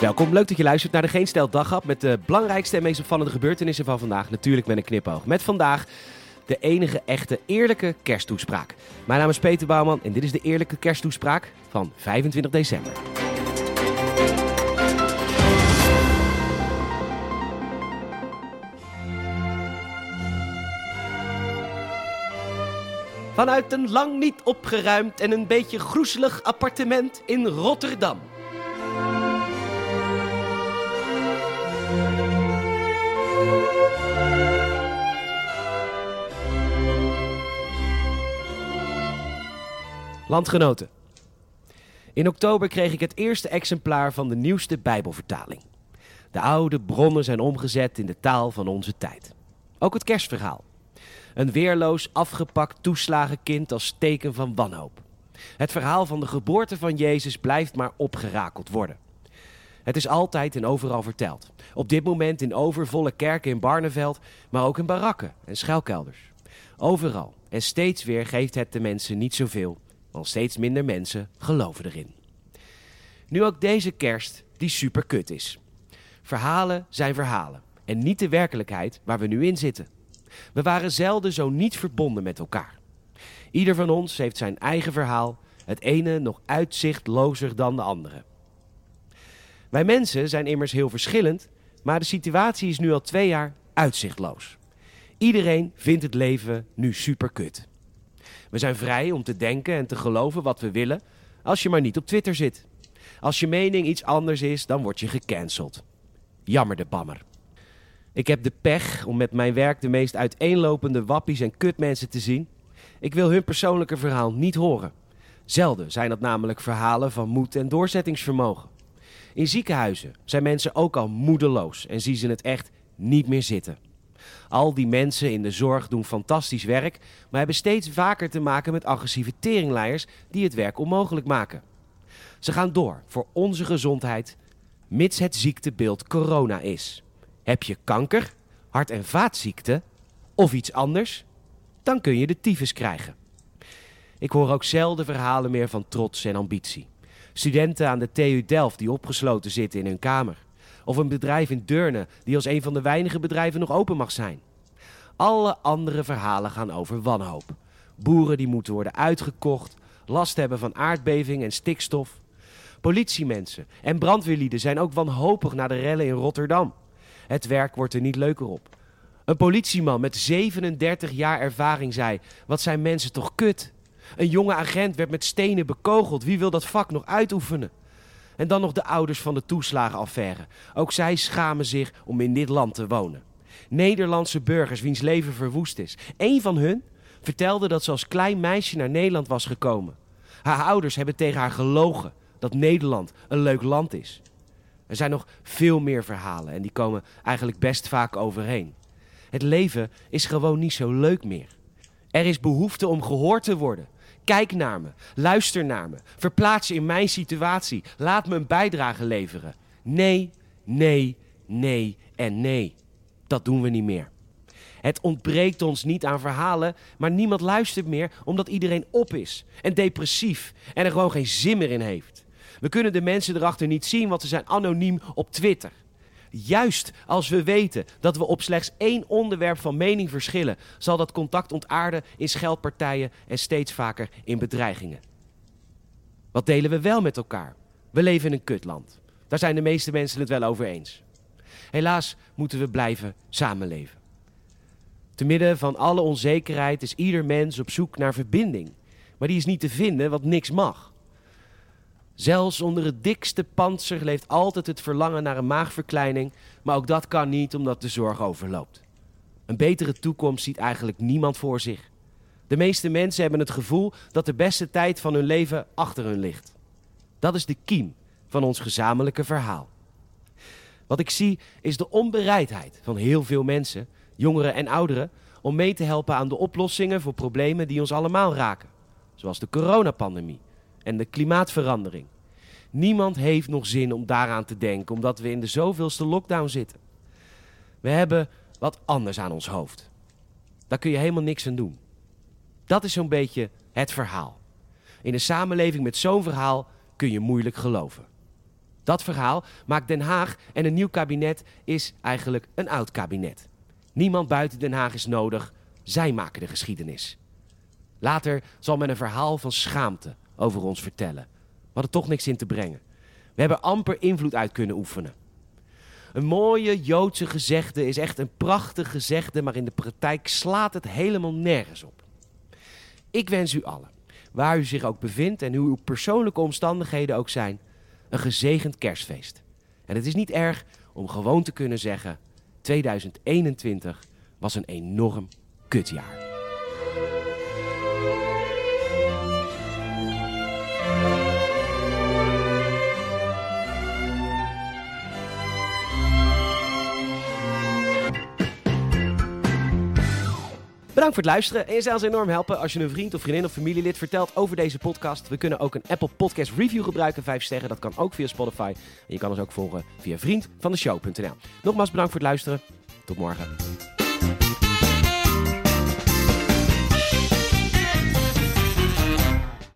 Welkom, leuk dat je luistert naar de Geen Stel Daghap met de belangrijkste en meest opvallende gebeurtenissen van vandaag. Natuurlijk met een knipoog. Met vandaag de enige echte eerlijke kersttoespraak. Mijn naam is Peter Bouwman en dit is de eerlijke kersttoespraak van 25 december. Vanuit een lang niet opgeruimd en een beetje groezelig appartement in Rotterdam. Landgenoten. In oktober kreeg ik het eerste exemplaar van de nieuwste Bijbelvertaling. De oude bronnen zijn omgezet in de taal van onze tijd. Ook het kerstverhaal. Een weerloos afgepakt toeslagenkind als teken van wanhoop. Het verhaal van de geboorte van Jezus blijft maar opgerakeld worden. Het is altijd en overal verteld. Op dit moment in overvolle kerken in Barneveld, maar ook in barakken en schuilkelders. Overal en steeds weer geeft het de mensen niet zoveel, want steeds minder mensen geloven erin. Nu ook deze kerst die super kut is. Verhalen zijn verhalen en niet de werkelijkheid waar we nu in zitten. We waren zelden zo niet verbonden met elkaar. Ieder van ons heeft zijn eigen verhaal, het ene nog uitzichtlozer dan de andere. Wij mensen zijn immers heel verschillend, maar de situatie is nu al twee jaar uitzichtloos. Iedereen vindt het leven nu super kut. We zijn vrij om te denken en te geloven wat we willen, als je maar niet op Twitter zit. Als je mening iets anders is, dan word je gecanceld. Jammer de bammer. Ik heb de pech om met mijn werk de meest uiteenlopende wappies en kutmensen te zien. Ik wil hun persoonlijke verhaal niet horen. Zelden zijn dat namelijk verhalen van moed en doorzettingsvermogen. In ziekenhuizen zijn mensen ook al moedeloos en zien ze het echt niet meer zitten. Al die mensen in de zorg doen fantastisch werk, maar hebben steeds vaker te maken met agressieve teringleiers die het werk onmogelijk maken. Ze gaan door voor onze gezondheid, mits het ziektebeeld corona is. Heb je kanker, hart- en vaatziekte of iets anders, dan kun je de tyfus krijgen. Ik hoor ook zelden verhalen meer van trots en ambitie. Studenten aan de TU Delft die opgesloten zitten in hun kamer. Of een bedrijf in Deurne die als een van de weinige bedrijven nog open mag zijn. Alle andere verhalen gaan over wanhoop. Boeren die moeten worden uitgekocht, last hebben van aardbeving en stikstof. Politiemensen en brandweerlieden zijn ook wanhopig na de rellen in Rotterdam. Het werk wordt er niet leuker op. Een politieman met 37 jaar ervaring zei: Wat zijn mensen toch kut? Een jonge agent werd met stenen bekogeld. Wie wil dat vak nog uitoefenen? En dan nog de ouders van de toeslagenaffaire. Ook zij schamen zich om in dit land te wonen. Nederlandse burgers wiens leven verwoest is. Eén van hun vertelde dat ze als klein meisje naar Nederland was gekomen. Haar ouders hebben tegen haar gelogen dat Nederland een leuk land is. Er zijn nog veel meer verhalen en die komen eigenlijk best vaak overheen. Het leven is gewoon niet zo leuk meer. Er is behoefte om gehoord te worden. Kijk naar me, luister naar me, verplaats je in mijn situatie, laat me een bijdrage leveren. Nee, nee, nee en nee. Dat doen we niet meer. Het ontbreekt ons niet aan verhalen, maar niemand luistert meer omdat iedereen op is en depressief en er gewoon geen zin meer in heeft. We kunnen de mensen erachter niet zien, want ze zijn anoniem op Twitter. Juist als we weten dat we op slechts één onderwerp van mening verschillen, zal dat contact ontaarden in scheldpartijen en steeds vaker in bedreigingen. Wat delen we wel met elkaar? We leven in een kutland. Daar zijn de meeste mensen het wel over eens. Helaas moeten we blijven samenleven. Te midden van alle onzekerheid is ieder mens op zoek naar verbinding. Maar die is niet te vinden, want niks mag. Zelfs onder het dikste panzer leeft altijd het verlangen naar een maagverkleining, maar ook dat kan niet omdat de zorg overloopt. Een betere toekomst ziet eigenlijk niemand voor zich. De meeste mensen hebben het gevoel dat de beste tijd van hun leven achter hun ligt. Dat is de kiem van ons gezamenlijke verhaal. Wat ik zie is de onbereidheid van heel veel mensen, jongeren en ouderen, om mee te helpen aan de oplossingen voor problemen die ons allemaal raken, zoals de coronapandemie en de klimaatverandering. Niemand heeft nog zin om daaraan te denken, omdat we in de zoveelste lockdown zitten. We hebben wat anders aan ons hoofd. Daar kun je helemaal niks aan doen. Dat is zo'n beetje het verhaal. In een samenleving met zo'n verhaal kun je moeilijk geloven. Dat verhaal maakt Den Haag en een nieuw kabinet is eigenlijk een oud kabinet. Niemand buiten Den Haag is nodig, zij maken de geschiedenis. Later zal men een verhaal van schaamte over ons vertellen. We hadden toch niks in te brengen. We hebben amper invloed uit kunnen oefenen. Een mooie Joodse gezegde is echt een prachtig gezegde, maar in de praktijk slaat het helemaal nergens op. Ik wens u allen, waar u zich ook bevindt en hoe uw persoonlijke omstandigheden ook zijn, een gezegend kerstfeest. En het is niet erg om gewoon te kunnen zeggen: 2021 was een enorm kutjaar. Bedankt voor het luisteren. En je zou ons enorm helpen als je een vriend of vriendin of familielid vertelt over deze podcast. We kunnen ook een Apple Podcast Review gebruiken, 5 sterren. Dat kan ook via Spotify. En je kan ons ook volgen via vriendvandeshow.nl. Nogmaals bedankt voor het luisteren. Tot morgen.